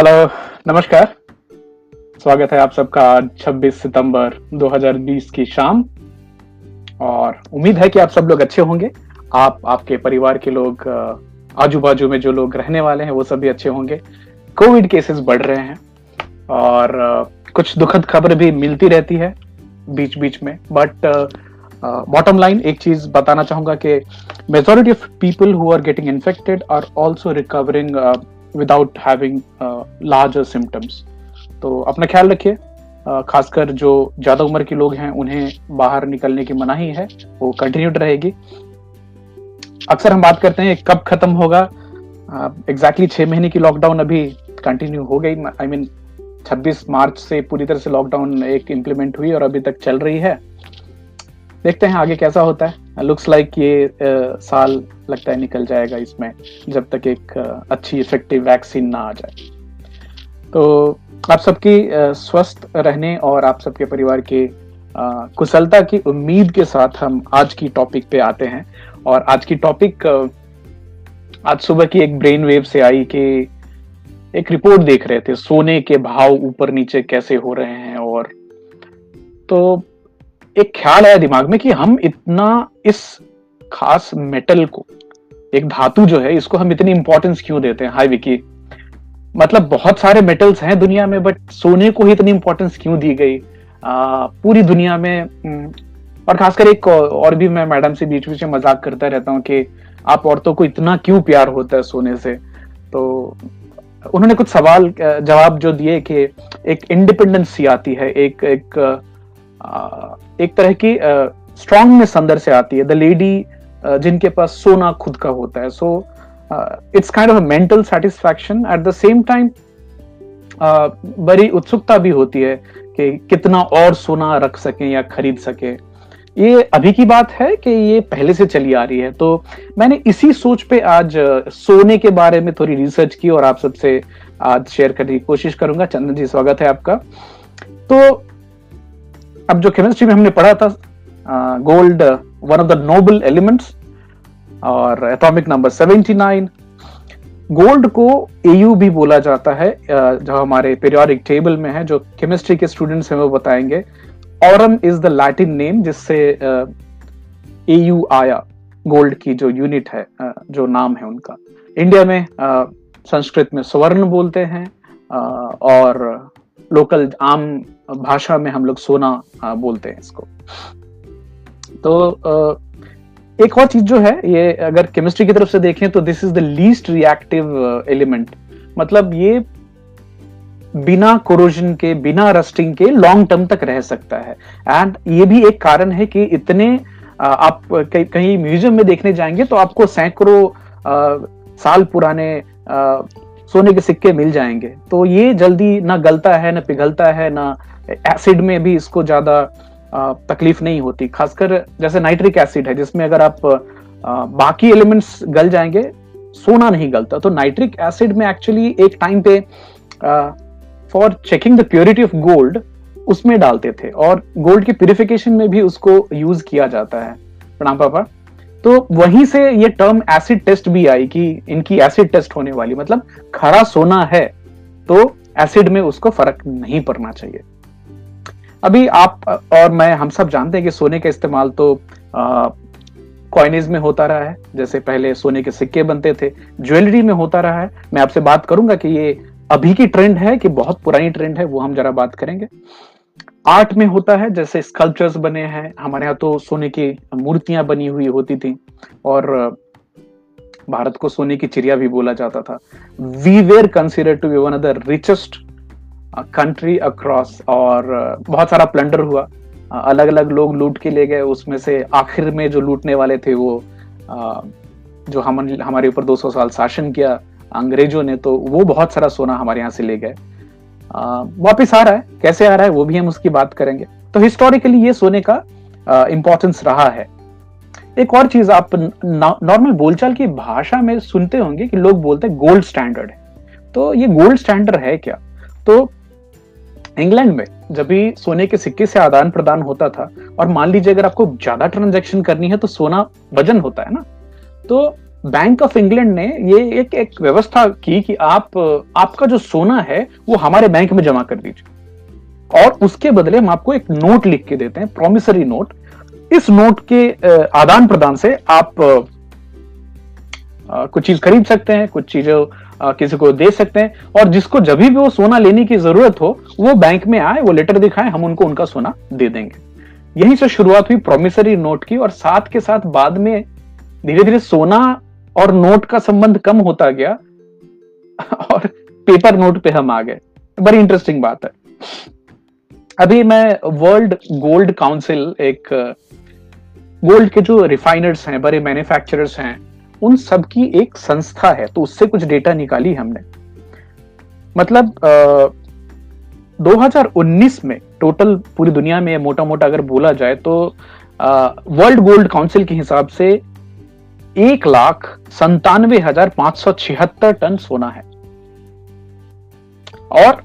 Hello नमस्कार। स्वागत है आप सबका आज 26 सितंबर 2020 की शाम। और उम्मीद है कि आप सब लोग अच्छे होंगे। आप, आपके परिवार के लोग आजू बाजू में जो लोग रहने वाले हैं, वो सभी अच्छे होंगे। कोविड केसेस बढ़ रहे हैं। और कुछ दुखद खबर भी मिलती रहती है बीच बीच में बट बॉटम लाइन एक चीज़ बताना चाहूँगा कि majority of people who are getting infected are also recovering without having larger symptoms तो अपना ख्याल रखिए खासकर जो ज़्यादा उम्र के लोग हैं, उन्हें बाहर निकलने की मनाही है, वो कंटिन्यूड रहेगी। अक्सर हम बात करते हैं कब खत्म होगा? एग्जैक्टली छह महीने की लॉकडाउन अभी कंटिन्यू हो गई। आई मीन 26 मार्च से पूरी तरह से लॉकडाउन एक इम्प्लीमेंट हुई और अभी तक चल रही है। देखते हैं आगे कैसा होता है। लुक्स लाइक like ये आ, साल लगता है निकल जाएगा इसमें जब तक एक आ, अच्छी इफ़ेक्टिव वैक्सीन ना आ जाए। तो आप सबकी स्वस्थ रहने और आप सबके परिवार के कुशलता की उम्मीद के साथ हम आज की टॉपिक पे आते हैं। और आज की टॉपिक आज सुबह की एक ब्रेन वेव से आई कि एक रिपोर्ट देख रहे थे सोने के भाव ऊपर नीचे कैसे हो रहे हैं और तो एक ख्याल आया दिमाग में कि हम इतना इस खास मेटल को एक धातु जो है इसको हम इतनी इंपॉर्टेंस क्यों देते हैं? Hi Vicky. मतलब बहुत सारे मेटल्स हैं दुनिया में बट सोने को ही इतनी इंपॉर्टेंस क्यों दी गई? आ, पूरी दुनिया में हम्म, और खासकर एक और भी मैं मैडम से बीच बीच में मज़ाक करता रहता हूँ कि आप औरतों को इतना क्यों प्यार होता है सोने से? तो उन्होंने कुछ सवाल जवाब जो दिए कि एक इंडिपेंडेंस सी आती है एक एक एक तरह की स्ट्रांगनेस अंदर से आती है। द लेडी जिनके पास सोना खुद का होता है। So it's kind of mental satisfaction at the same time बड़ी उत्सुकता भी होती है कि कितना और सोना रख सके या खरीद सके। ये अभी की बात है कि ये पहले से चली आ रही है। तो मैंने इसी सोच पे आज सोने के बारे में थोड़ी रिसर्च की और आप सबसे आज शेयर करने की कोशिश करूँगा। चंदन जी, स्वागत है आपका। तो अब जो केमिस्ट्री में हमने पढ़ा था gold one of the noble elements और एटॉमिक नंबर 79 गोल्ड को एयू भी बोला जाता है जो हमारे पीरियोडिक टेबल में है, जो केमिस्ट्री के स्टूडेंट्स हैं वो बताएँगे। Aurum is the Latin name जिससे एयू आया गोल्ड की जो यूनिट है जो नाम है उनका। इंडिया में संस्कृत में स्वर्ण बोलते हैं और लोकल आम भाषा में हम लोग सोना बोलते हैं इसको। तो एक और चीज़ जो है, ये अगर केमिस्ट्री की तरफ़ से देखें तो this is the least reactive element मतलब ये बिना कोरोजन के, बिना रस्टिंग के लॉन्ग टर्म तक रह सकता है। एंड ये भी एक कारण है कि इतने आप कहीं म्यूज़ियम में देखने जाएँगे तो आपको सैकड़ों साल पुराने सोने के सिक्के मिल जाएँगे। तो ये जल्दी ना गलता है, ना पिघलता है, ना एसिड में भी इसको ज़्यादा तकलीफ़ नहीं होती। खासकर जैसे नाइट्रिक एसिड है, जिसमें अगर आप बाकी एलिमेंट्स गल जाएँगे, सोना नहीं गलता। तो नाइट्रिक एसिड में एक्चुअली एक टाइम पे for checking the purity of gold उसमें डालते थे। और गोल्ड की प्यूरिफिकेशन में भी उसको यूज़ किया जाता है। प्रणाम पापा। तो वहीं से ये टर्म एसिड टेस्ट भी आई कि इनकी एसिड टेस्ट होने वाली। मतलब खरा सोना है तो एसिड में उसको फ़र्क नहीं पड़ना चाहिए। अभी आप और मैं, हम सब जानते हैं कि सोने का इस्तेमाल तो कॉइनेज में होता रहा है। जैसे पहले सोने के सिक्के बनते थे, ज्वेलरी में होता रहा है। मैं आपसे बात करूँगा कि ये अभी की ट्रेंड है कि बहुत पुरानी ट्रेंड है, वो हम जरा बात करेंगे। आर्ट में होता है, जैसे स्कल्पचर्स बने हैं। हमारे यहाँ तो सोने की मूर्तियाँ बनी हुई होती थी। और, भारत को सोने की चिड़िया भी बोला जाता था। We were consider to be one of the richest country across और बहुत सारा प्लंडर हुआ। अलग अलग लोग लूट के ले गए। उसमें से आखिर में जो लूटने वाले थे वो जो हम, हमारे ऊपर 200 साल शासन किया अंग्रेज़ों ने तो वो बहुत सारा सोना हमारे यहाँ से ले गए। वापिस आ रहा है। कैसे आ रहा है वो भी हम उसकी बात करेंगे। तो हिस्टोरिकली ये सोने का इंपॉर्टेंस रहा है। एक और चीज़ आप नॉर्मल बोलचाल की भाषा में सुनते होंगे कि लोग बोलते हैं गोल्ड स्टैंडर्ड है। तो ये गोल्ड स्टैंडर्ड है क्या? तो इंग्लैंड में, जब भी सोने के सिक्के से आदान प्रदान होता था, और मान लीजिए अगर आपको ज़्यादा ट्रांजेक्शन करनी है तो सोना वज़न होता है ना? तो बैंक ऑफ़ इंग्लैंड ने ये एक एक व्यवस्था की कि आप, आपका जो सोना है, वो हमारे बैंक में जमा कर दीजिए। और उसके बदले हम आपको एक नोट लिख के देते हैं प्रोमिसरी नोट इस नोट के आदान प्रदान से आप कुछ चीज़ खरीद सकते हैं, कुछ चीज़ें किसी को दे सकते हैं। और जिसको जब भी वो सोना लेने की ज़रूरत हो, वो बैंक में आए, वो लेटर दिखाए, हम उनको उनका सोना दे देंगे। यहीं से शुरुआत हुई प्रोमिसरी नोट की और साथ के साथ बाद में धीरे धीरे सोना और नोट का संबंध कम होता गया और पेपर नोट पे हम आ गए। बड़ी इंटरेस्टिंग बात है। अभी मैं वर्ल्ड गोल्ड काउंसिल एक गोल्ड के जो रिफाइनर्स हैं, बड़े मैन्युफैक्चरर्स हैं उन सब की एक संस्था है तो उससे कुछ डेटा निकाली हमने। मतलब आ, 2019 में टोटल पूरी दुनिया में मोटा मोटा अगर बोला जाए तो वर्ल्ड गोल्ड काउंसिल के हिसाब से एक लाख संतानवे हज़ार पाँच सौ छिहत्तर टन सोना है। और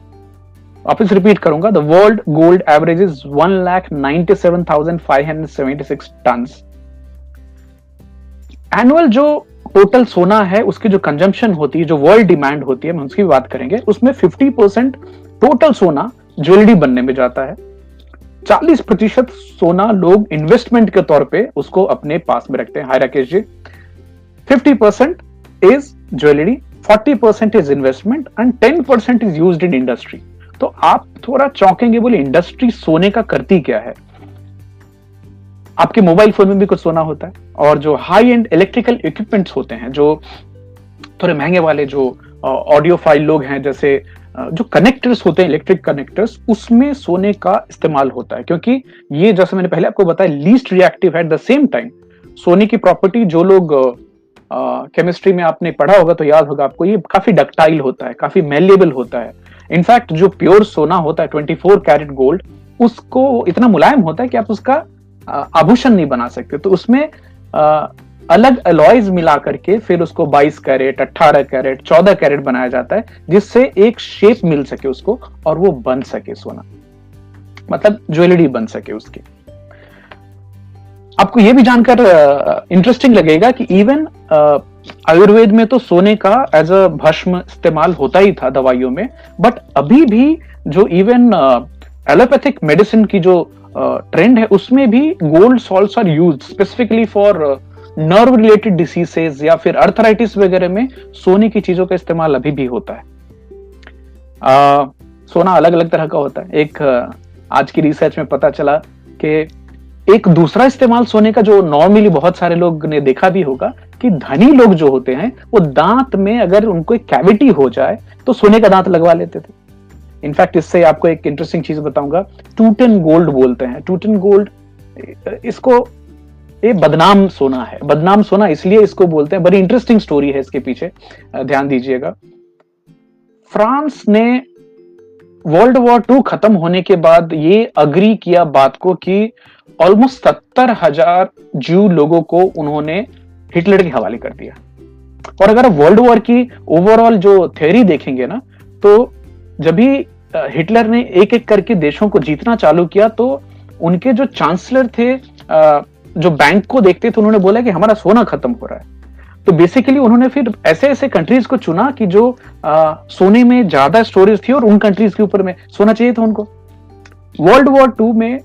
वापिस रिपीट करूँगा the world gold average is one lakh ninety seven thousand five hundred seventy six ton annual जो टोटल सोना है, उसकी जो कंजम्पशन होती है, जो वर्ल्ड डिमांड होती है, हम उसकी बात करेंगे, उसमें 50 परसेंट टोटल सोना ज्वेलरी बनने में जाता है। 40 प्रतिशत सोना लोग इन्वेस्टमेंट के तौर पे उसको अपने पास में रखते हैं। Hi Rakesh ji 50 percent is jewellery 40 percent is investment and 10 percent is use in industry तो आप थोड़ा चौंकेंगे, बोले इंडस्ट्री सोने का करती क्या है? आपके मोबाइल फ़ोन में भी कुछ सोना होता है और जो हाई एंड इलेक्ट्रिकल इक्विपमेंट्स होते हैं, जो थोड़े महँगे वाले जो ऑडियो फ़ाइल लोग हैं, जैसे जो कनेक्टर्स होते हैं इलेक्ट्रिक कनेक्टर्स उसमें सोने का इस्तेमाल होता है। क्योंकि ये जैसे मैंने पहले आपको बताया least reactive at the same time सोने की प्रॉपर्टी जो लोग केमिस्ट्री में आपने पढ़ा होगा तो याद होगा आपको, ये काफ़ी डक्टाइल होता है, काफ़ी मेलेबल होता है। इनफैक्ट जो प्योर सोना होता है ट्वेंटी फोर कैरेट गोल्ड उसको इतना मुलायम होता है कि आप उसका आभूषण नहीं बना सकते। तो उसमें अलग अलॉयज मिला करके फिर उसको 22 कैरेट 18 कैरेट 14 कैरेट बनाया जाता है, जिससे एक शेप मिल सके उसको और वो बन सके सोना। मतलब ज्वेलरी बन सके उसकी। आपको ये भी जानकर इंटरेस्टिंग लगेगा कि इवन आयुर्वेद में तो सोने का एज अ भस्म इस्तेमाल होता ही था दवाइयों में बट अभी भी जो इवन एलोपैथिक मेडिसिन की जो ट्रेंड है उसमें भी gold salt are use specifically for nerve related diseases या फिर अर्थराइटिस वगैरह में सोने की चीज़ों का इस्तेमाल अभी भी होता है। आ, सोना अलग अलग तरह का होता है। एक आज की रिसर्च में पता चला कि एक दूसरा इस्तेमाल सोने का जो नॉर्मली बहुत सारे लोग ने देखा भी होगा कि धनी लोग जो होते हैं वो दांत में अगर उनको एक कैविटी हो जाए तो सोने का दांत लगवा लेते थे। इनफैक्ट इससे आपको एक इंटरेस्टिंग चीज़ बताऊँगा। टूटन गोल्ड बोलते हैं। टूटन गोल्ड इसको, ये बदनाम सोना है। बदनाम सोना इसलिए इसको बोलते हैं। बड़ी इंटरेस्टिंग स्टोरी है इसके पीछे। ध्यान दीजिएगा। फ्रांस ने वर्ल्ड वॉर टू खत्म होने के बाद ये अग्री किया बात को कि ऑलमोस्ट सत्तर हज़ार जू लोगों को उन्होंने हिटलर के हवाले कर दिया। और अगर वर्ल्ड वॉर की ओवरऑल जो थ्योरी देखेंगे ना तो जब भी हिटलर ने एक एक करके देशों को जीतना चालू किया तो उनके जो चांसलर थे जो बैंक को देखते थे उन्होंने बोला कि हमारा सोना खत्म हो रहा है। तो बेसिकली उन्होंने फिर ऐसे ऐसे कंट्रीज़ को चुना कि जो आ, सोने में ज़्यादा स्टोरेज थी और उन कंट्रीज़ के ऊपर में सोना चाहिए था उनको। वर्ल्ड वॉर टू में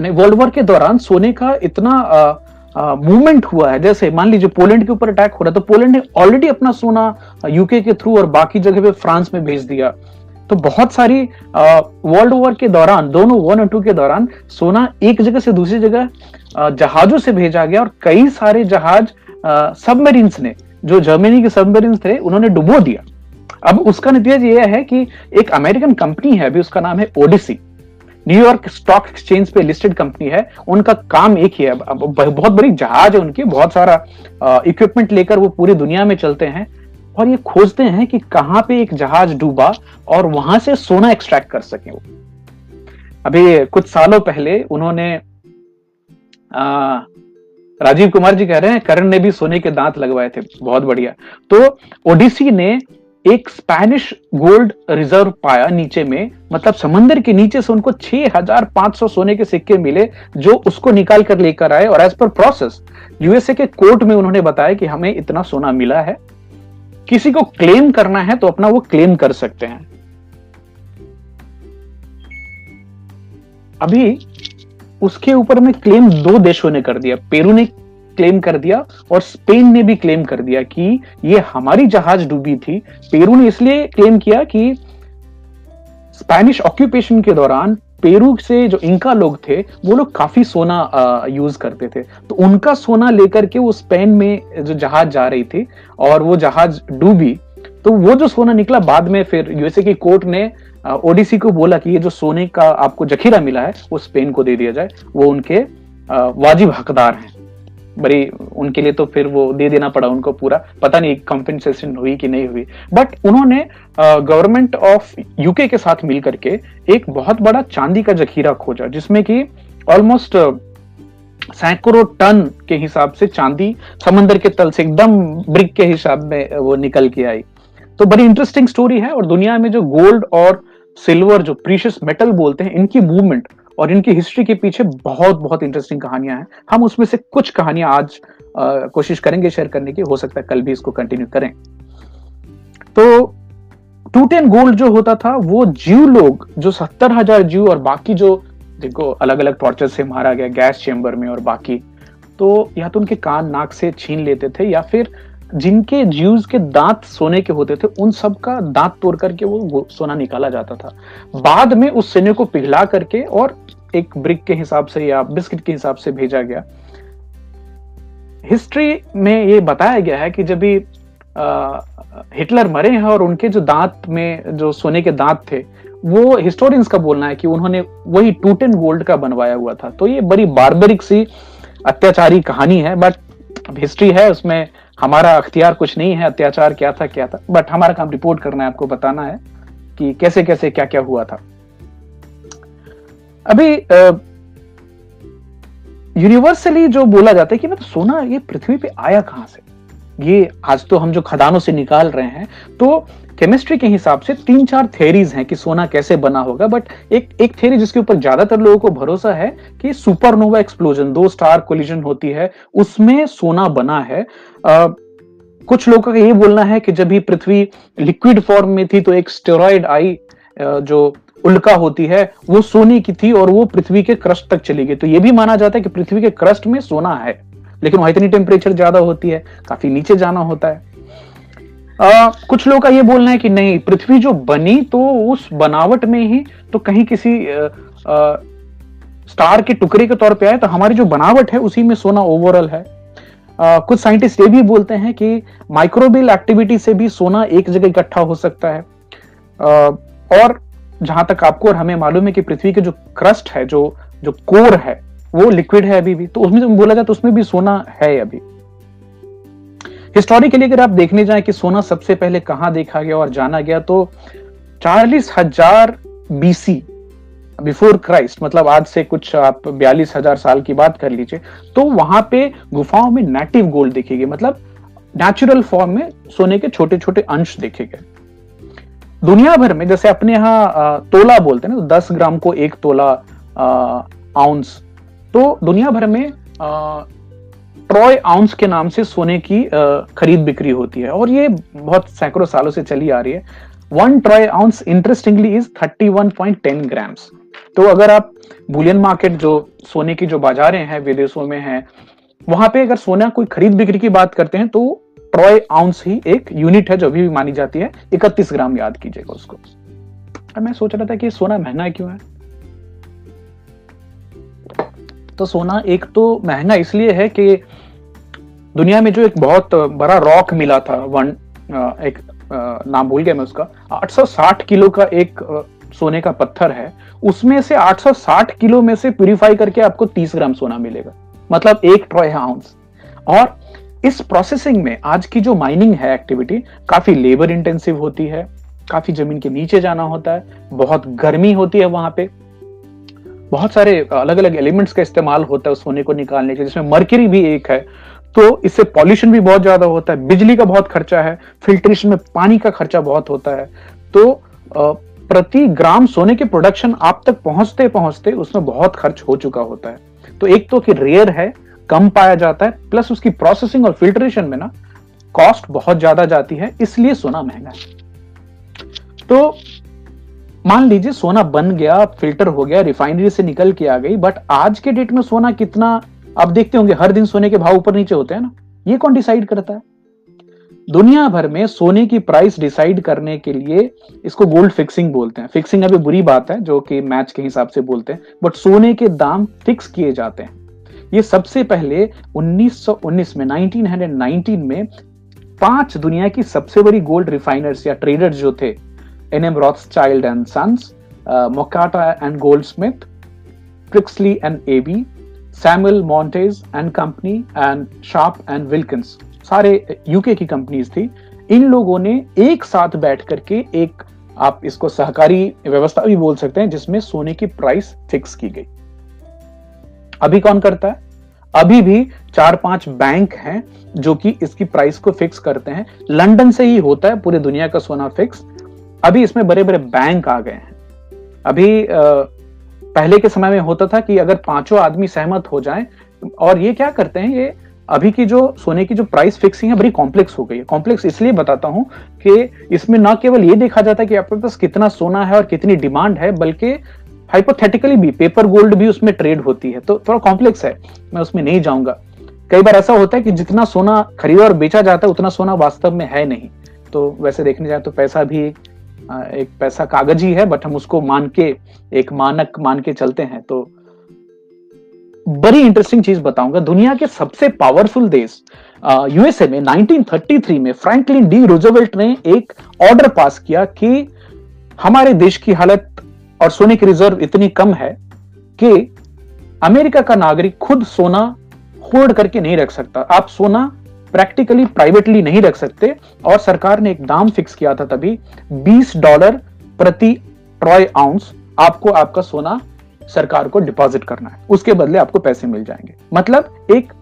वर्ल्ड वॉर के दौरान सोने का इतना आ, मूवमेंट हुआ है। जैसे मान लीजिए पोलैंड के ऊपर अटैक हो रहा है तो पोलैंड ने ऑलरेडी अपना सोना यूके के थ्रू और बाकी जगह पे फ्रांस में भेज दिया। तो बहुत सारी वर्ल्ड वॉर के दौरान, दोनों वन और टू के दौरान सोना एक जगह से दूसरी जगह जहाजों से भेजा गया और कई सारे जहाज़ सबमरीन्स ने, जो जर्मनी के सबमरीन्स थे, उन्होंने डुबो दिया। अब उसका नतीजा यह है कि एक अमेरिकन कंपनी है, अभी उसका नाम है Odyssey New York stock exchange पे लिस्टेड कंपनी है। उनका काम एक ही है। बहुत बड़ी जहाज़ है उनकी। बहुत सारा इक्विपमेंट लेकर वो पूरी दुनिया में चलते हैं। और ये खोजते हैं कि कहाँ पे एक जहाज़ डूबा और वहाँ से सोना एक्सट्रैक्ट कर सके वो। अभी कुछ सालों पहले उन्होंने आ, राजीव कुमार जी कह रहे हैं करण ने भी सोने के दांत लगवाए थे। बहुत बढ़िया। तो ओडिसी ने एक स्पेनिश गोल्ड रिज़र्व पाया नीचे में मतलब समंदर के नीचे से उनको 6500 सोने के सिक्के मिले, जो उसको निकाल कर लेकर आए। और एज पर प्रोसेस यूएसए के कोर्ट में उन्होंने बताया कि हमें इतना सोना मिला है। किसी को क्लेम करना है तो अपना वो क्लेम कर सकते हैं। अभी उसके ऊपर में क्लेम दो देशों ने कर दिया। पेरू ने क्लेम कर दिया और स्पेन ने भी क्लेम कर दिया कि ये हमारी जहाज़ डूबी थी। पेरू ने इसलिए क्लेम किया कि स्पेनिश ऑक्यूपेशन के दौरान पेरू से जो इनका लोग थे, वो लोग काफ़ी सोना यूज़ करते थे। तो उनका सोना लेकर के वो स्पेन में जो जहाज़ जा रही थी और वो जहाज़ डूबी तो वो जो सोना निकला बाद में फिर यूएसए की कोर्ट ने ओडीसी को बोला कि ये जो सोने का आपको जखीरा मिला है, वो स्पेन को दे दिया जाए। वो उनके वाजिब हकदार हैं। बड़ी उनके लिए तो फिर वो दे देना पड़ा उनको पूरा। पता नहीं कंपेंसेशन हुई कि नहीं हुई। बट उन्होंने गवर्नमेंट ऑफ़ यूके के साथ मिल करके एक बहुत बड़ा चांदी का जखीरा खोजा, जिसमें कि ऑलमोस्ट सैकड़ों टन के हिसाब से चांदी समंदर के तल से एकदम ब्रिक के हिसाब में वो निकल के आई। तो बड़ी इंटरेस्टिंग स्टोरी है और दुनिया में जो गोल्ड और सिल्वर जो प्रीशियस मेटल बोलते हैं इनकी मूवमेंट और इनकी हिस्ट्री के पीछे बहुत बहुत इंटरेस्टिंग कहानियाँ हैं। हम उसमें से कुछ कहानियाँ आज आ, कोशिश करेंगे शेयर करने की। हो सकता है कल भी इसको कंटिन्यू करें। तो टू टेन गोल्ड जो होता था वो जीव लोग जो सत्तर हज़ार जीव और बाकी जो जिनको अलग अलग टॉर्चर से मारा गया गैस चेंबर में और बाकी तो या तो उनके कान नाक से छीन लेते थे या फिर जिनके ज्यूज के दांत सोने के होते थे, उन सब का दांत तोड़ करके वो सोना निकाला जाता था। बाद में उस सोने को पिघला करके और एक ब्रिक के हिसाब से या बिस्किट के हिसाब से भेजा गया। हिस्ट्री में ये बताया गया है कि जब भी हिटलर मरे हैं और उनके जो दांत में, जो सोने के दांत थे, वो हिस्टोरियंस का बोलना है कि उन्होंने वही टूटेन गोल्ड का बनवाया हुआ था। तो ये बड़ी बारबरिक सी अत्याचारी कहानी है, बट हिस्ट्री है, उसमें हमारा अख्तियार कुछ नहीं है, अत्याचार क्या था क्या था। बट हमारा काम रिपोर्ट करना है, आपको बताना है कि कैसे कैसे क्या क्या हुआ था। अभी यूनिवर्सली जो बोला जाता है कि मतलब सोना, ये पृथ्वी पे आया कहाँ से? ये आज तो हम जो खदानों से निकाल रहे हैं तो केमिस्ट्री के हिसाब से तीन चार थेरीज हैं कि सोना कैसे बना होगा बट एक एक थेरी जिसके ऊपर ज़्यादातर लोगों को भरोसा है कि सुपरनोवा एक्सप्लोजन दो स्टार कोलिजन होती है उसमें सोना बना है। आ, कुछ लोगों का ये बोलना है कि जब भी पृथ्वी लिक्विड फॉर्म में थी तो एक स्टेरॉइड आई जो उल्का होती है वो सोने की थी और वो पृथ्वी के क्रस्ट तक चली गई। तो ये भी माना जाता है कि पृथ्वी के क्रस्ट में सोना है। लेकिन वहाँ इतनी टेम्परेचर ज़्यादा होती है काफ़ी नीचे जाना होता है। आ, कुछ लोगों का ये बोलना है कि नहीं पृथ्वी जो बनी तो उस बनावट में ही तो कहीं किसी आ, आ, स्टार के टुकड़े के तौर पे आए तो हमारी जो बनावट है उसी में सोना ओवरऑल है। आ, कुछ साइंटिस्ट ये भी बोलते हैं कि माइक्रोबियल एक्टिविटी से भी सोना एक जगह इकट्ठा हो सकता है। आ, और जहाँ तक आपको और हमें मालूम है कि पृथ्वी के जो क्रस्ट है जो जो कोर है वो लिक्विड है अभी भी तो उसमें बोला जाए तो उसमें भी सोना है अभी। हिस्टोरिकली अगर आप देखने जाए कि सोना सबसे पहले कहाँ देखा गया और जाना गया तो चालीस हज़ार बीसी बिफोर क्राइस्ट मतलब आज से कुछ आप बयालीस हज़ार साल की बात कर लीजिए तो वहाँ पे गुफाओं में नेटिव गोल्ड देखे गए मतलब नेचुरल फॉर्म में सोने के छोटे छोटे अंश देखे गए। दुनिया भर में, जैसे अपने यहाँ तोला बोलते हैं ना तो दस ग्राम को एक तोला आउंस तो दुनिया भर में ट्रॉय आउंस के नाम से सोने की खरीद बिक्री होती है और ये बहुत सैकड़ों सालों से चली आ रही है। One troy ounce interestingly is thirty one point ten grams तो अगर आप बुलियन मार्केट जो सोने की जो बाजारें हैं, विदेशों में हैं, वहाँ पे अगर सोना कोई खरीद बिक्री की बात करते हैं तो ट्रॉय आउंस ही एक यूनिट है जो अभी भी मानी जाती है। इकतीस ग्राम याद कीजिएगा उसको। मैं सोच रहा था कि सोना महँगा क्यों है? तो सोना एक तो महँगा इसलिए है कि दुनिया में जो एक बहुत बड़ा रॉक मिला था वन एक नाम भूल गया मैं उसका 860 किलो का एक सोने का पत्थर है, उसमें से 860 किलो में से प्यूरिफाई करके आपको 30 ग्राम सोना मिलेगा। मतलब एक ट्रॉय आउंस और इस प्रोसेसिंग में आज की जो माइनिंग है एक्टिविटी काफ़ी लेबर इंटेंसिव होती है, काफ़ी ज़मीन के नीचे जाना होता है, बहुत गर्मी होती है वहाँ पे बहुत सारे अलग अलग एलिमेंट्स का इस्तेमाल होता है सोने को निकालने के जिसमें मर्क्यूरी भी एक है। तो इससे पॉल्यूशन भी बहुत ज़्यादा होता है, बिजली का बहुत खर्चा है फिल्ट्रेशन में पानी का खर्चा बहुत होता है। तो प्रति ग्राम सोने के प्रोडक्शन आप तक पहुँचते पहुँचते उसमें बहुत खर्च हो चुका होता है। तो एक तो कि रेयर है, कम पाया जाता है प्लस उसकी प्रोसेसिंग और फिल्ट्रेशन में ना कॉस्ट बहुत ज़्यादा जाती है, इसलिए सोना महँगा है। तो मान लीजिए सोना बन गया, फ़िल्टर हो गया, रिफाइनरी से निकल के आ गई बट आज के डेट में सोना कितना, आप देखते होंगे, हर दिन सोने के भाव ऊपर नीचे होते हैं ना, ये कौन डिसाइड करता है? दुनिया भर में सोने की प्राइस डिसाइड करने के लिए इसको गोल्ड फिक्सिंग बोलते हैं। फिक्सिंग अभी बुरी बात है, जो कि मैच के हिसाब से बोलते हैं बट सोने के दाम फिक्स किए जाते हैं। ये सबसे पहले 1919 में 1919 में पाँच दुनिया की सबसे बड़ी गोल्ड रिफाइनर्स या ट्रेडर्स जो थे Rothschild and sons Mocatta and Goldsmid ट्रिक्सली and AB Samuel Montagu and company and Sharp and Wilkins सारे यूके की कंपनीज़ थी। इन लोगों ने एक साथ बैठ करके एक, आप इसको सहकारी व्यवस्था भी बोल सकते हैं, जिसमें सोने की प्राइस फिक्स की गई। अभी कौन करता है? अभी भी चार पाँच बैंक हैं, जो कि इसकी प्राइस को फिक्स करते हैं। लंदन से ही होता है, पूरी दुनिया का सोना फिक्स अभी इसमें बड़े बड़े बैंक आ गए हैं। अभी पहले के समय में होता था कि अगर पाँचों आदमी सहमत हो जाएँ, और ये क्या करते हैं, ये अभी की जो सोने की जो प्राइस फिक्सिंग है बड़ी कॉम्प्लेक्स हो गई है। कॉम्प्लेक्स इसलिए बताता हूँ कि इसमें ना केवल ये देखा जाता है कि आपके पास कितना सोना है और कितनी डिमांड है, बल्कि हाइपोथेटिकली भी पेपर गोल्ड भी उसमें ट्रेड होती है। तो थोड़ा कॉम्प्लेक्स है, मैं उसमें नहीं जाऊँगा। कई बार ऐसा होता है कि जितना सोना खरीदा और बेचा जाता है, उतना सोना वास्तव में है नहीं। तो वैसे देखने जाए तो पैसा भी एक पैसा कागज़ ही है बट हम उसको मान के, एक मानक मान के चलते हैं। तो बड़ी इंटरेस्टिंग चीज़ बताऊँगा। दुनिया के सबसे पावरफुल देश यूएसए में 1933 में फ्रैंकलिन डी रोजोवेल्ट ने एक ऑर्डर पास किया कि हमारे देश की हालत और सोने की रिज़र्व इतनी कम है कि अमेरिका का नागरिक खुद सोना होल्ड करके नहीं रख सकता। आप सोना प्रैक्टिकली प्राइवेटली नहीं रख सकते। और सरकार ने एक दाम फिक्स किया था तभी 20 डॉलर प्रति ट्रॉय आउंस आपको आपका सोना सरकार को डिपॉजिट करना है। उसके बदले आपको पैसे मिल जाएँगे। मतलब एक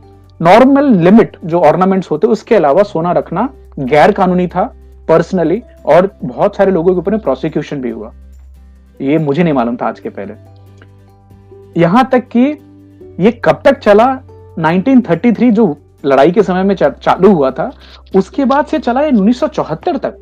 नॉर्मल लिमिट जो ऑर्नामेंट्स होते, उसके अलावा सोना रखना गैर कानूनी था पर्सनली और बहुत सारे लोगों के ऊपर प्रोसिक्यूशन भी हुआ। ये मुझे नहीं मालूम था आज के पहले। यहाँ तक कि ये कब तक चला? 1933 जो लड़ाई के समय में चालू हुआ था, उसके बाद से चला 1974 तक।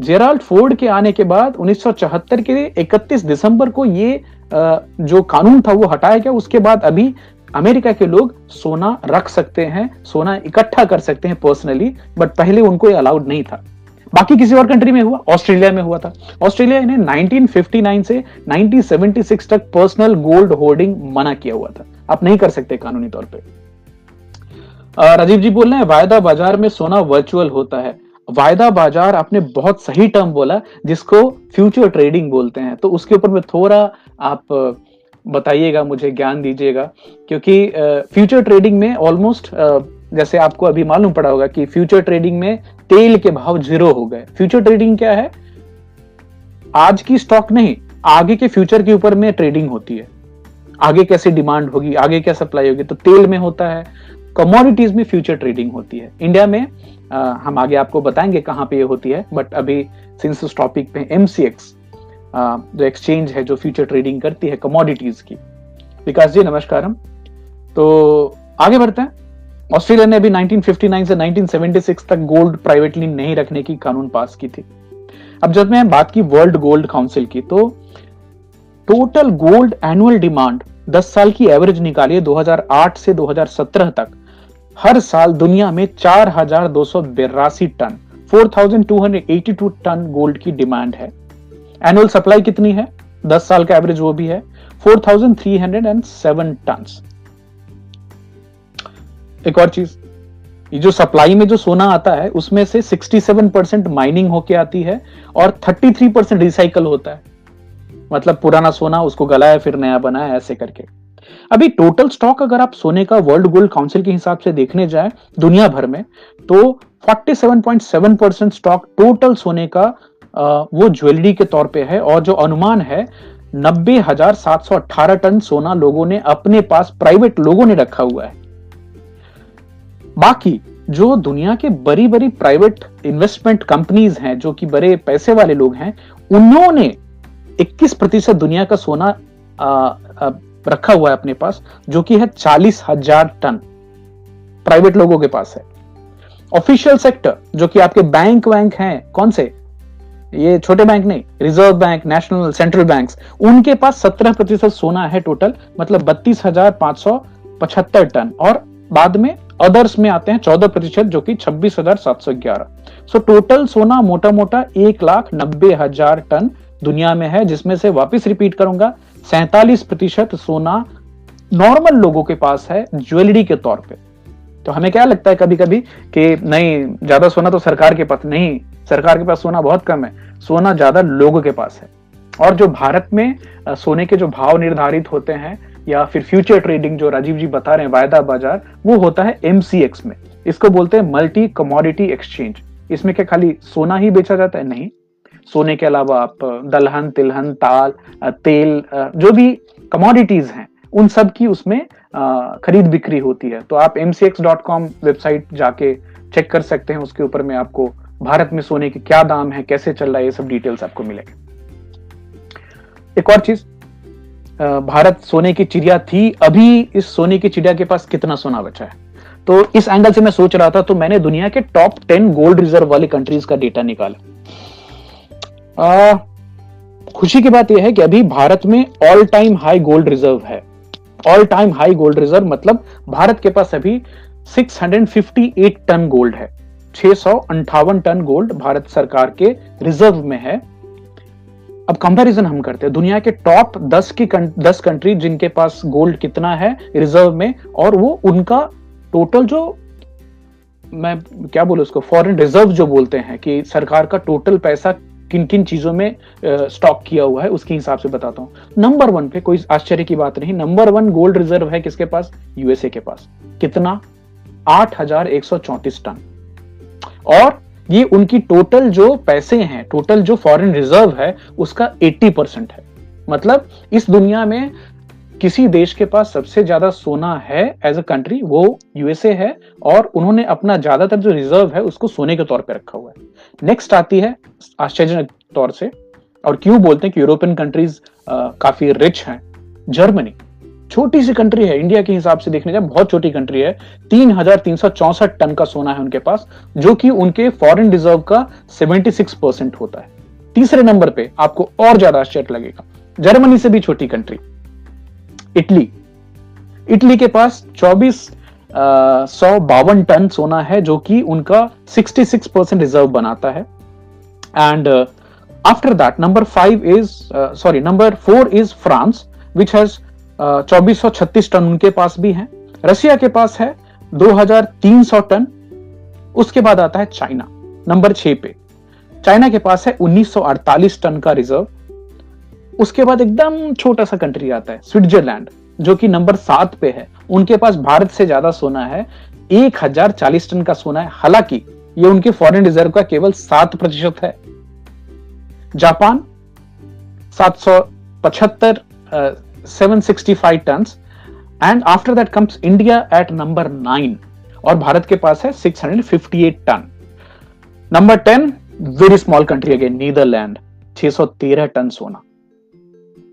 जेराल्ड फोर्ड के आने के बाद 1974 के 31 दिसंबर को ये जो कानून था वो हटाया गया। उसके बाद अभी अमेरिका के लोग सोना रख सकते हैं, सोना इकट्ठा कर सकते हैं पर्सनली, बट पहले उनको ये अलाउड नहीं था। बाकी किसी और कंट्री में हुआ, ऑस्ट्रेलिया में हुआ था। ऑस्ट्रेलिया ने 1959 से 1976 तक पर्सनल गोल्ड होल्डिंग मना किया हुआ था। आप नहीं कर सकते कानूनी तौर पे। राजीव जी बोल रहे हैं, वायदा बाज़ार में सोना वर्चुअल होता है। वायदा बाज़ार आपने बहुत सही टर्म बोला, जिसको फ्यूचर ट्रेडिंग बोलते हैं। तो उसके ऊपर में थोड़ा आप बताइएगा, मुझे ज्ञान दीजिएगा। क्योंकि फ्यूचर ट्रेडिंग में ऑलमोस्ट जैसे आपको अभी मालूम पड़ा होगा कि फ्यूचर ट्रेडिंग में तेल के भाव ज़ीरो हो गए। फ्यूचर ट्रेडिंग क्या है? आज की स्टॉक नहीं, आगे के फ्यूचर के ऊपर में ट्रेडिंग होती है। आगे कैसे डिमांड होगी, आगे क्या सप्लाई होगी तो तेल में होता है। कमोडिटीज में फ्यूचर ट्रेडिंग होती है। इंडिया में आ, हम आगे आपको बताएँगे कहाँ पे ये होती है बट अभी सिंस उस टॉपिक पे एमसीएक्स जो एक्सचेंज है जो फ्यूचर ट्रेडिंग करती है कमोडिटीज की। विकास जी नमस्कार तो आगे बढ़ते हैं। ऑस्ट्रेलिया ने अभी 1959 से 1976 तक गोल्ड प्राइवेटली नहीं रखने की कानून पास की थी। अब जब मैं बात की वर्ल्ड गोल्ड काउंसिल की तो टोटल गोल्ड एनुअल डिमांड 10 साल की एवरेज निकालिए 2008 से 2017 तक। हर साल दुनिया में चार हज़ार दो सौ बिरासी टन 4282 टन गोल्ड की डिमांड है। एनुअल सप्लाई कितनी है? 10 साल का एवरेज वो भी है। 4307 टन एक और चीज़, ये जो सप्लाई में जो सोना आता है, उसमें से 67 परसेंट माइनिंग होके आती है और 33 परसेंट रिसाइकल होता है। मतलब पुराना सोना, उसको गलाया, फिर नया बनाया, ऐसे करके। अभी टोटल स्टॉक अगर आप सोने का वर्ल्ड गोल्ड काउंसिल के हिसाब से देखने जाए, दुनिया भर में तो 47.7 परसेंट स्टॉक टोटल सोने का वो ज्वेलरी के तौर पे है और जो अनुमान है, नब्बे सात सौ अट्ठारह टन सोना लोगों ने अपने पास प्राइवेट लोगों ने रखा हुआ है। बाकी जो दुनिया के बड़ी बड़ी प्राइवेट इन्वेस्टमेंट कंपनीज़ हैं, जो कि बड़े पैसे वाले लोग हैं, उन्होंने 21 प्रतिशत दुनिया का सोना रखा हुआ है अपने पास, जो कि है चालीस हज़ार टन। प्राइवेट लोगों के पास है। ऑफिशियल सेक्टर जो कि आपके बैंक वैंक हैं, कौन से? ये छोटे बैंक नहीं reserve bank national central banks उनके पास सत्रह प्रतिशत सोना है टोटल मतलब बत्तीस हज़ार पाँच सौ पचहत्तर टन। और बाद में अदर्स में आते हैं चौदह प्रतिशत, जो कि छब्बीस हज़ार सात सौ ग्यारह। सो टोटल सोना मोटा मोटा एक लाख नब्बे हज़ार टन दुनिया में है, जिसमें से वापस रिपीट करूँगा। सैतालीस प्रतिशत सोना नॉर्मल लोगों के पास है ज्वेलरी के तौर पे। तो हमें क्या लगता है कभी कभी कि नहीं, ज़्यादा सोना तो सरकार के पास नहीं, सरकार के पास सोना बहुत कम है, सोना ज़्यादा लोगों के पास है। और जो भारत में सोने के जो भाव निर्धारित होते हैं या फिर फ्यूचर ट्रेडिंग जो राजीव जी बता रहे हैं, वायदा बाज़ार, वो होता है एमसीएक्स में। इसको बोलते हैं मल्टी कमोडिटी एक्सचेंज। इसमें क्या खाली सोना ही बेचा जाता है? नहीं। सोने के अलावा आप दलहन, तिलहन, ताल तेल जो भी कमोडिटीज हैं, उन सब की उसमें खरीद बिक्री होती है। तो आप mcx.com वेबसाइट जाके चेक कर सकते हैं, उसके ऊपर में आपको भारत में सोने के क्या दाम है, कैसे चल रहा है, ये सब डिटेल्स आपको मिलेंगे। एक और चीज़ भारत सोने की चिड़िया थी, अभी इस सोने की चिड़िया के पास कितना सोना बचा है? तो इस एंगल से मैं सोच रहा था तो मैंने दुनिया के टॉप टेन गोल्ड रिज़र्व वाली कंट्रीज़ का डेटा निकाला। आ, खुशी की बात यह है कि अभी भारत में all time high gold reserve है। All time high gold reserve मतलब भारत के पास अभी 658 टन गोल्ड है। छह टन गोल्ड भारत सरकार के रिज़र्व में है। अब कंपैरिजन हम करते हैं। दुनिया के टॉप 10 की दस कंट्री जिनके पास गोल्ड कितना है रिज़र्व में और वो उनका टोटल जो मैं क्या बोलूँ उसको? फॉरेन रिज़र्व जो बोलते हैं कि सरकार का टोटल पैसा किन किन चीज़ों में स्टॉक किया हुआ है, उसके हिसाब से बताता हूँ। नंबर वन पे कोई आश्चर्य की बात नहीं नंबर वन गोल्ड रिज़र्व है किसके पास? यूएसए के पास। कितना? आठ हज़ार एक सौ टन। और ये उनकी टोटल जो पैसे हैं टोटल जो फॉरेन रिज़र्व है, उसका 80 परसेंट है। मतलब इस दुनिया में किसी देश के पास सबसे ज़्यादा सोना है एज अ कंट्री वो यूएसए है, और उन्होंने अपना ज़्यादातर जो रिज़र्व है, उसको सोने के तौर पे रखा हुआ है। नेक्स्ट आती है, आश्चर्यजनक तौर से, और क्यों बोलते हैं कि यूरोपियन कंट्रीज़ काफ़ी रिच हैं। जर्मनी छोटी सी कंट्री है इंडिया के हिसाब से देखने जाए, बहुत छोटी कंट्री है। तीन टन का सोना है उनके पास, जो कि उनके फॉरेन रिज़र्व का सेवेंटी सिक्स परसेंट होता है। तीसरे नंबर पे आपको और ज़्यादा आश्चर्य लगेगा जर्मनी से भी छोटी कंट्री इटली इटली के पास सौ बावन टन सोना है, जो कि उनका 66 परसेंट रिज़र्व बनाता है। And after that number five is sorry number four is France which has चौबीस सौ छत्तीस टन उनके पास भी है। रशिया के पास है 2300 टन। उसके बाद आता है चाइना नंबर छह पे। चाइना के पास है 1948 टन का रिज़र्व। उसके बाद एकदम छोटा सा कंट्री आता है स्विट्जरलैंड जो कि नंबर सात पे है, उनके पास भारत से ज़्यादा सोना है, एक हज़ार चालीस टन का सोना है। हालाँकि ये उनके फॉरेन रिज़र्व का केवल सात प्रतिशत है। जापान, सात सौ पचहत्तर seven sixty five ton and after that comes India at number nine और भारत के पास है six hundred fifty eight ton number ten very small country again Netherland 613 ton सोना।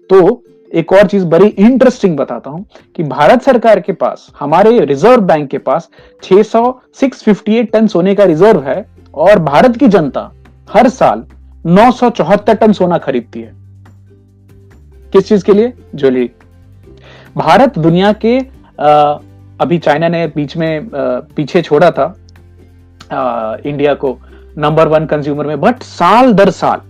तो एक और चीज़ बड़ी इंटरेस्टिंग बताता हूँ कि भारत सरकार के पास हमारे रिज़र्व बैंक के पास 600 658 टन सोने का रिज़र्व है और भारत की जनता हर साल नौ टन सोना खरीदती है। किस चीज़ के लिए? ज्वेलरी। भारत दुनिया के आ, अभी चाइना ने बीच में आ, पीछे छोड़ा था आ, इंडिया को नंबर वन कंज्यूमर में बट साल दर साल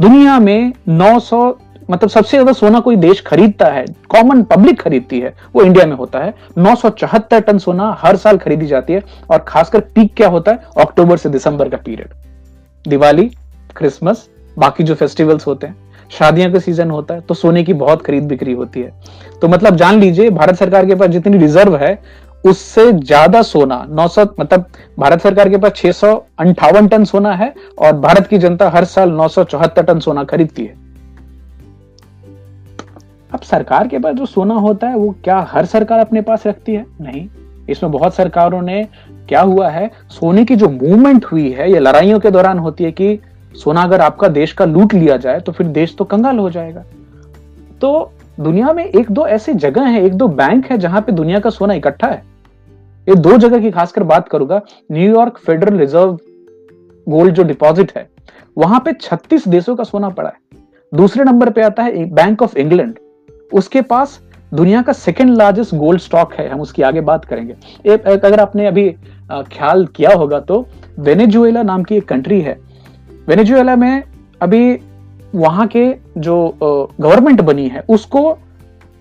दुनिया में 900 मतलब सबसे ज़्यादा सोना कोई देश खरीदता है कॉमन पब्लिक खरीदती है, वो इंडिया में होता है। नौ सौ चौहत्तर टन सोना हर साल खरीदी जाती है और खासकर पीक क्या होता है? अक्टूबर से दिसंबर का पीरियड दिवाली क्रिसमस बाकी जो फेस्टिवल्स होते हैं, शादियों का सीज़न होता है तो सोने की बहुत खरीद बिक्री होती है। तो मतलब जान लीजिए, भारत सरकार के पास जितनी रिज़र्व है, उससे ज़्यादा सोना 900 मतलब भारत सरकार के पास छह टन सोना है और भारत की जनता हर साल नौ सौ चौहत्तर टन सोना खरीदती है। अब सरकार के पास जो सोना होता है, वो क्या हर सरकार अपने पास रखती है? नहीं। इसमें बहुत सरकारों ने क्या हुआ है, सोने की जो मूवमेंट हुई है, ये लड़ाइयों के दौरान होती है कि सोना अगर आपका देश का लूट लिया जाए तो फिर देश तो कंगाल हो जाएगा। तो दुनिया में एक दो ऐसी जगह है, एक दो बैंक है जहाँ पे दुनिया का सोना इकट्ठा है। ये दो जगह की खासकर बात करूँगा New York federal reserve gold जो डिपॉजिट है, वहाँ पे 36 देशों का सोना पड़ा है। दूसरे नंबर पे आता है बैंक ऑफ़ इंग्लैंड उसके पास दुनिया का सेकेंड लार्जेस्ट गोल्ड स्टॉक है हम उसकी आगे बात करेंगे। एक, अगर आपने अभी ख्याल किया होगा तो वेनेजुएला नाम की एक कंट्री है। वेनेजुएला में अभी वहाँ के जो गवर्नमेंट बनी है उसको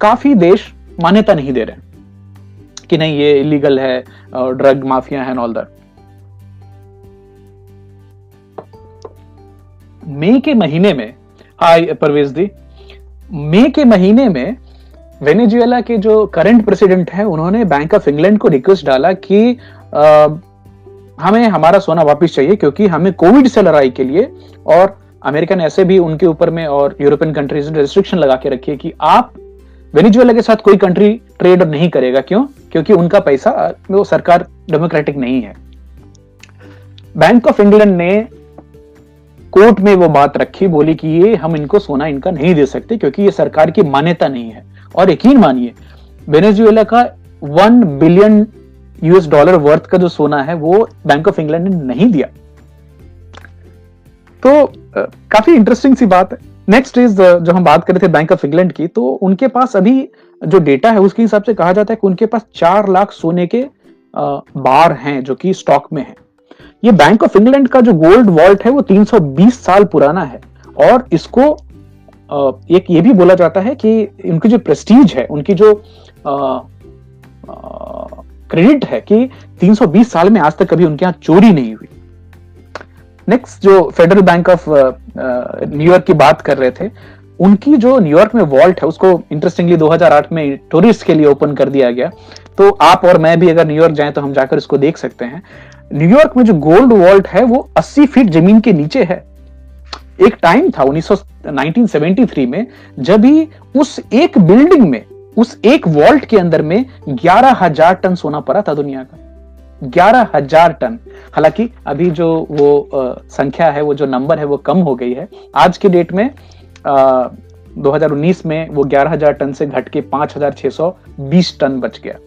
काफ़ी देश मान्यता नहीं दे रहे कि नहीं ये इलीगल है ड्रग माफिया है ऑल दैट मई के महीने में हाय परवेज दी मई के महीने में वेनेजुएला के जो करंट प्रेसिडेंट है उन्होंने बैंक ऑफ़ इंग्लैंड को रिक्वेस्ट डाला कि आ, हमें हमारा सोना वापस चाहिए क्योंकि हमें कोविड से लड़ाई के लिए और अमेरिका ने ऐसे भी उनके ऊपर में और यूरोपियन कंट्रीज़ ने रिस्ट्रिक्शन लगा के रखी है कि आप वेनेजुएला के साथ कोई कंट्री ट्रेड नहीं करेगा। क्यों? क्योंकि उनका पैसा वो सरकार डेमोक्रेटिक नहीं है। बैंक ऑफ़ इंग्लैंड ने कोर्ट में वो बात रखी, बोली कि ये हम इनको सोना इनका नहीं दे सकते क्योंकि ये सरकार की मान्यता नहीं है। और यकीन मानिए, वेनेजुएला का one billion US dollar worth का जो सोना है, वो बैंक ऑफ़ इंग्लैंड ने नहीं दिया। तो काफ़ी इंटरेस्टिंग सी बात है। नेक्स्ट इज़ जो हम बात कर रहे थे बैंक ऑफ़ इंग्लैंड की तो उनके पास अभी जो डेटा है, उसके हिसाब से कहा जाता है कि उनके पास चार लाख सोने के बार हैं जो कि स्टॉक में है। ये बैंक ऑफ़ इंग्लैंड का जो गोल्ड वॉल्ट है, वो 320 साल पुराना है। और इसको एक ये भी बोला जाता है कि उनकी जो प्रेस्टीज है, उनकी जो क्रेडिट है कि 320 साल में आज तक कभी उनके यहाँ चोरी नहीं हुई। नेक्स्ट जो फेडरल बैंक ऑफ़ न्यूयॉर्क की बात कर रहे थे, उनकी जो न्यूयॉर्क में वॉल्ट है, उसको इंटरेस्टिंगली 2008 में टूरिस्ट के लिए ओपन कर दिया गया। तो आप और मैं भी अगर न्यूयॉर्क जाए तो हम जाकर इसको देख सकते हैं। न्यूयॉर्क में जो गोल्ड वॉल्ट है वो 80 फीट ज़मीन के नीचे है। एक टाइम था 1973 में जब ही उस एक बिल्डिंग में उस एक वॉल्ट के अंदर में ग्यारह हज़ार टन सोना पड़ा था दुनिया का। ग्यारह हज़ार टन। हालाँकि अभी जो वो आ, संख्या है वो जो नंबर है वो कम हो गई है। आज के डेट में आ, 2019 में वो ग्यारह हज़ार टन से घट के पाँच हज़ार छह सौ बीस टन बच गया।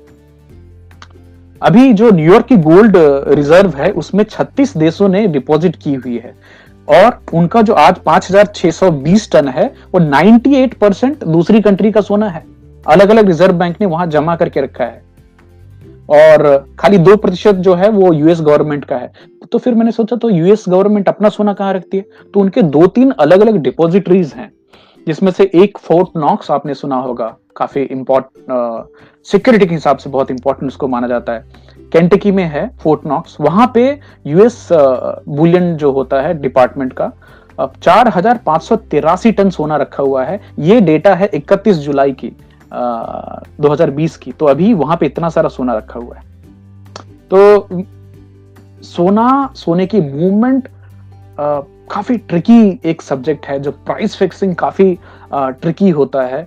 अभी जो न्यूयॉर्क की गोल्ड रिज़र्व है उसमें 36 देशों ने डिपॉजिट की हुई है। और उनका जो आज 5,620 टन है वो 98 परसेंट दूसरी कंट्री का सोना है। अलग अलग रिज़र्व बैंक ने वहाँ जमा करके रखा है। और खाली दो प्रतिशत जो है वो यूएस गवर्नमेंट का है। तो फिर मैंने सोचा तो यूएस गवर्नमेंट अपना सोना कहाँ रखती है? तो उनके दो तीन अलग अलग डिपोजिटरीज हैं जिसमें से एक फोर्ट नॉक्स आपने सुना होगा काफ़ी इंपॉर्ट सिक्योरिटी के हिसाब से बहुत इंपॉर्टेंट उसको माना जाता है। कैंटकी में है फोर्ट नॉक्स वहाँ पे यूएस बुलियन जो होता है डिपार्टमेंट का अब चार हज़ार पाँच सौ तिरासी टन सोना रखा हुआ है। ये डेटा है इकतीस जुलाई की आ, 2020 की। तो अभी वहाँ पे इतना सारा सोना रखा हुआ है। तो सोना सोने की मूवमेंट काफ़ी ट्रिकी एक सब्जेक्ट है जो प्राइस फिक्सिंग काफ़ी आ, ट्रिकी होता है।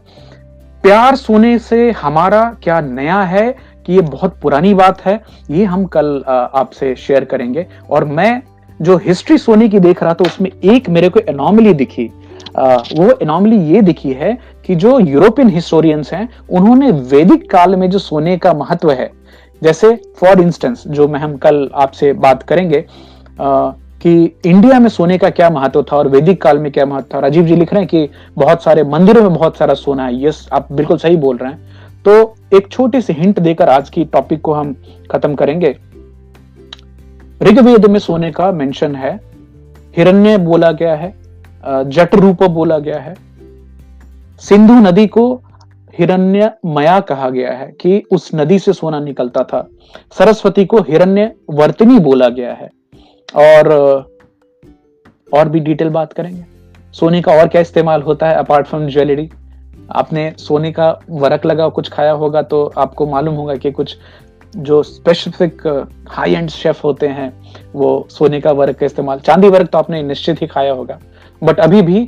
प्यार सोने से हमारा क्या नया है कि ये बहुत पुरानी बात है ये हम कल आपसे शेयर करेंगे। और मैं जो हिस्ट्री सोने की देख रहा था उसमें एक मेरे को एनॉमली दिखी। आ, वो एनॉमली ये दिखी है कि जो यूरोपियन हिस्टोरियंस हैं उन्होंने वैदिक काल में जो सोने का महत्व है जैसे फॉर इंस्टेंस जो मैं हम कल आपसे बात करेंगे आ, कि इंडिया में सोने का क्या महत्व था और वैदिक काल में क्या महत्व था? राजीव जी लिख रहे हैं कि बहुत सारे मंदिरों में बहुत सारा सोना है। यस आप बिल्कुल सही बोल रहे हैं। तो एक छोटी सी हिंट देकर आज की टॉपिक को हम खत्म करेंगे। ऋग्वेद में सोने का मेंशन है। हिरण्य बोला गया है। जट रूप बोला गया है। सिंधु नदी को हिरण्य मया कहा गया है कि उस नदी से सोना निकलता था। सरस्वती को हिरण्य वर्तनी बोला गया है। और और भी डिटेल बात करेंगे। सोने का और क्या इस्तेमाल होता है अपार्ट फ्रॉम ज्वेलरी आपने सोने का वरक लगा कुछ खाया होगा तो आपको मालूम होगा कि कुछ जो स्पेसिफिक हाई एंड शेफ होते हैं वो सोने का वर्क का इस्तेमाल चांदी वर्क तो आपने निश्चित ही खाया होगा। बट अभी भी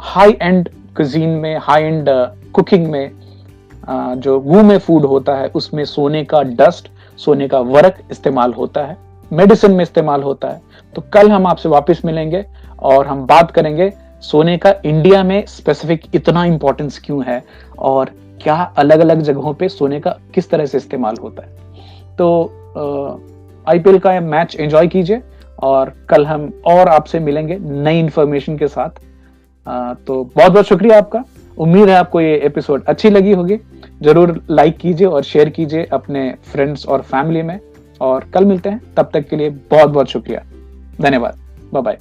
हाई एंड कुजीन में हाई एंड कुकिंग में uh, जो गू में फ़ूड होता है उसमें सोने का डस्ट सोने का वर्क इस्तेमाल होता है। मेडिसिन में इस्तेमाल होता है। तो कल हम आपसे वापस मिलेंगे और हम बात करेंगे सोने का इंडिया में स्पेसिफिक इतना इंपॉर्टेंस क्यों है और क्या अलग अलग जगहों पे सोने का किस तरह से इस्तेमाल होता है। तो आईपीएल का मैच एंजॉय कीजिए और कल हम और आपसे मिलेंगे नई इंफॉर्मेशन के साथ। आ, तो बहुत बहुत शुक्रिया आपका। उम्मीद है आपको ये एपिसोड अच्छी लगी होगी। ज़रूर लाइक कीजिए और शेयर कीजिए अपने फ्रेंड्स और फैमिली में। और कल मिलते हैं। तब तक के लिए बहुत बहुत शुक्रिया। धन्यवाद। Bye bye